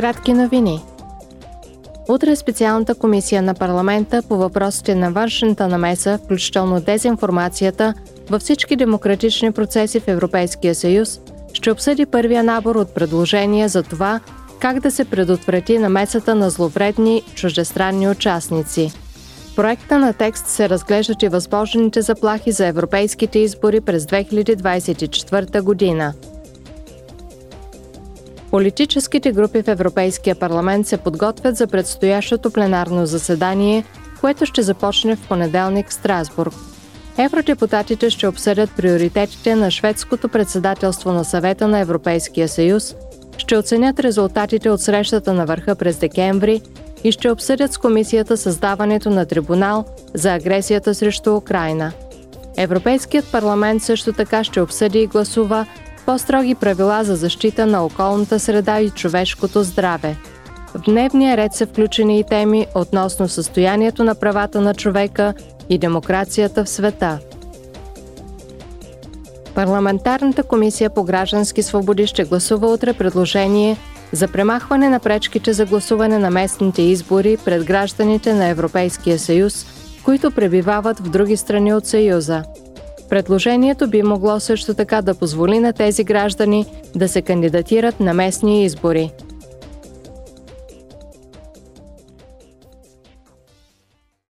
Кратки новини. Утре специалната комисия на парламента по въпросите на външната намеса, включително дезинформацията, във всички демократични процеси в Европейския съюз, ще обсъди първия набор от предложения за това как да се предотврати намесата на зловредни чуждестранни участници. Проекта на текст се разглеждат и възможните заплахи за европейските избори през 2024 година – Политическите групи в Европейския парламент се подготвят за предстоящото пленарно заседание, което ще започне в понеделник в Страсбург. Евродепутатите ще обсъдят приоритетите на шведското председателство на съвета на Европейския съюз, ще оценят резултатите от срещата на върха през декември и ще обсъдят с комисията създаването на трибунал за агресията срещу Украина. Европейският парламент също така ще обсъди и гласува по-строги правила за защита на околната среда и човешкото здраве. В дневния ред са включени и теми относно състоянието на правата на човека и демокрацията в света. Парламентарната комисия по граждански свободи ще гласува утре предложение за премахване на пречките за гласуване на местните избори пред гражданите на Европейския съюз, които пребивават в други страни от Съюза. Предложението би могло също така да позволи на тези граждани да се кандидатират на местни избори –